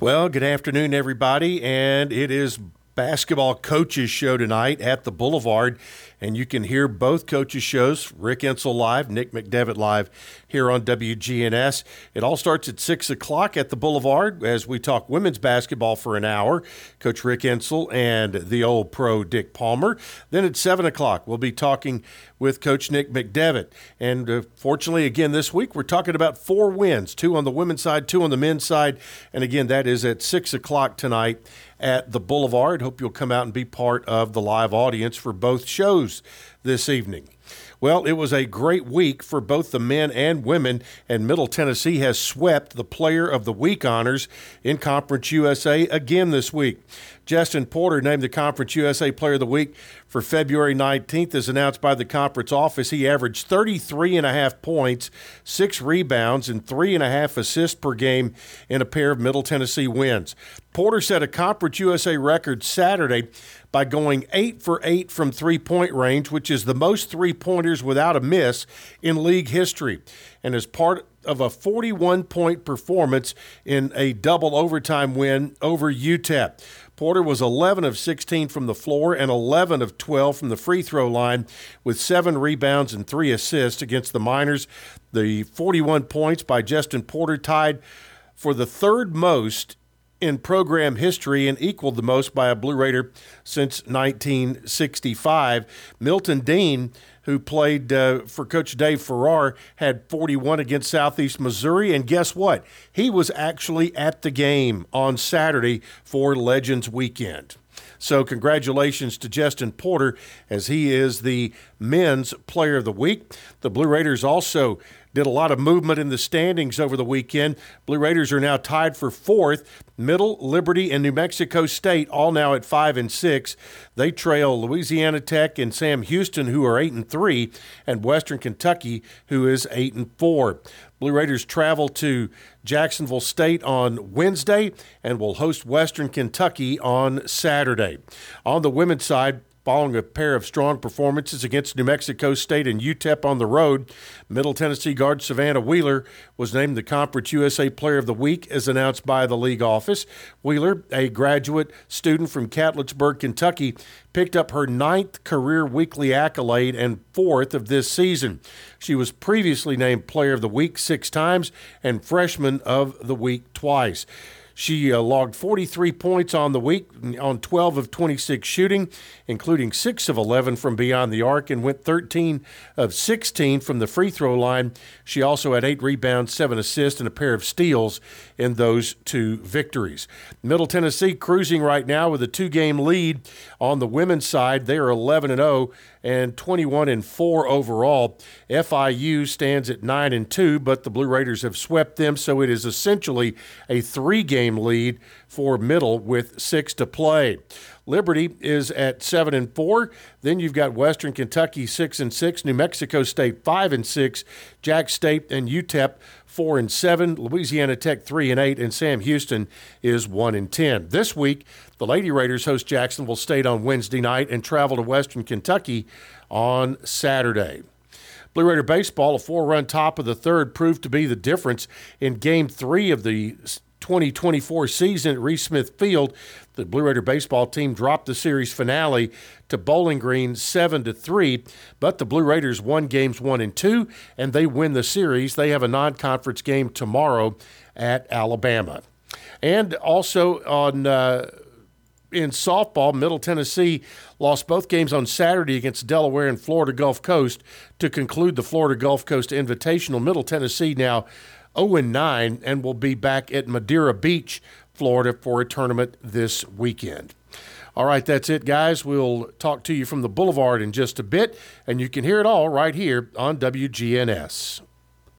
Well, good afternoon, everybody, and it is basketball coaches show tonight at the Boulevard. And you can hear both coaches' shows, Rick Insell live, Nick McDevitt live, here on WGNS. It all starts at 6 o'clock at the Boulevard as we talk women's basketball for an hour. Coach Rick Insell and the old pro Dick Palmer. Then at 7 o'clock, we'll be talking with Coach Nick McDevitt. And uh, fortunately, again, this week, we're talking about four wins two on the women's side, two on the men's side. And again, that is at 6 o'clock tonight at the Boulevard. Hope you'll come out and be part of the live audience for both shows this evening. Well, it was a great week for both the men and women, and Middle Tennessee has swept the Player of the Week honors in Conference USA again this week. Justin Porter named the Conference USA Player of the Week for February 19th, as announced by the conference office. He averaged 33 and a half points, six rebounds, and three and a half assists per game in a pair of Middle Tennessee wins. Porter set a Conference USA record Saturday by going eight for eight from three point range, which is the most three pointers without a miss in league history. And as part of a 41 point performance in a double overtime win over UTEP. Porter was 11 of 16 from the floor and 11 of 12 from the free throw line with seven rebounds and three assists against the Miners. The 41 points by Justin Porter tied for the third most in program history and equaled the most by a Blue Raider since 1965. Milton Dean who played uh, for Coach Dave Farrar, had 41 against Southeast Missouri. And guess what? He was actually at the game on Saturday for Legends Weekend. So, congratulations to Justin Porter as he is the men's player of the week. The Blue Raiders also did a lot of movement in the standings over the weekend. Blue Raiders are now tied for fourth. Middle, Liberty, and New Mexico State all now at five and six. They trail Louisiana Tech and Sam Houston, who are eight and three, and Western Kentucky, who is eight and four. Blue Raiders travel to Jacksonville State on Wednesday and will host Western Kentucky on Saturday. On the women's side, Following a pair of strong performances against New Mexico State and UTEP on the road, Middle Tennessee guard Savannah Wheeler was named the Conference USA Player of the Week as announced by the league office. Wheeler, a graduate student from Catlettsburg, Kentucky, picked up her ninth career weekly accolade and fourth of this season. She was previously named Player of the Week six times and Freshman of the Week twice. She uh, logged 43 points on the week on 12 of 26 shooting, including 6 of 11 from beyond the arc, and went 13 of 16 from the free throw line. She also had 8 rebounds, 7 assists, and a pair of steals in those two victories. Middle Tennessee cruising right now with a two game lead on the women's side. They are 11 and 0 and 21 and 4 overall. FIU stands at 9 and 2, but the Blue Raiders have swept them, so it is essentially a three game lead for Middle with six to play. Liberty is at seven and four. Then you've got Western Kentucky six and six, New Mexico State five and six, Jack State and UTEP four and seven, Louisiana Tech three and eight, and Sam Houston is one and ten. This week, the Lady Raiders host Jacksonville State on Wednesday night and travel to Western Kentucky on Saturday. Blue Raider baseball, a four-run top of the third, proved to be the difference in Game Three of the 2024 season at Reese Smith Field. The Blue Raider baseball team dropped the series finale to Bowling Green 7 to 3, but the Blue Raiders won games 1 and 2 and they win the series. They have a non-conference game tomorrow at Alabama. And also on uh, in softball, Middle Tennessee lost both games on Saturday against Delaware and Florida Gulf Coast to conclude the Florida Gulf Coast Invitational. Middle Tennessee now 0 9 and will be back at Madeira Beach, Florida for a tournament this weekend. All right, that's it, guys. We'll talk to you from the Boulevard in just a bit, and you can hear it all right here on WGNS.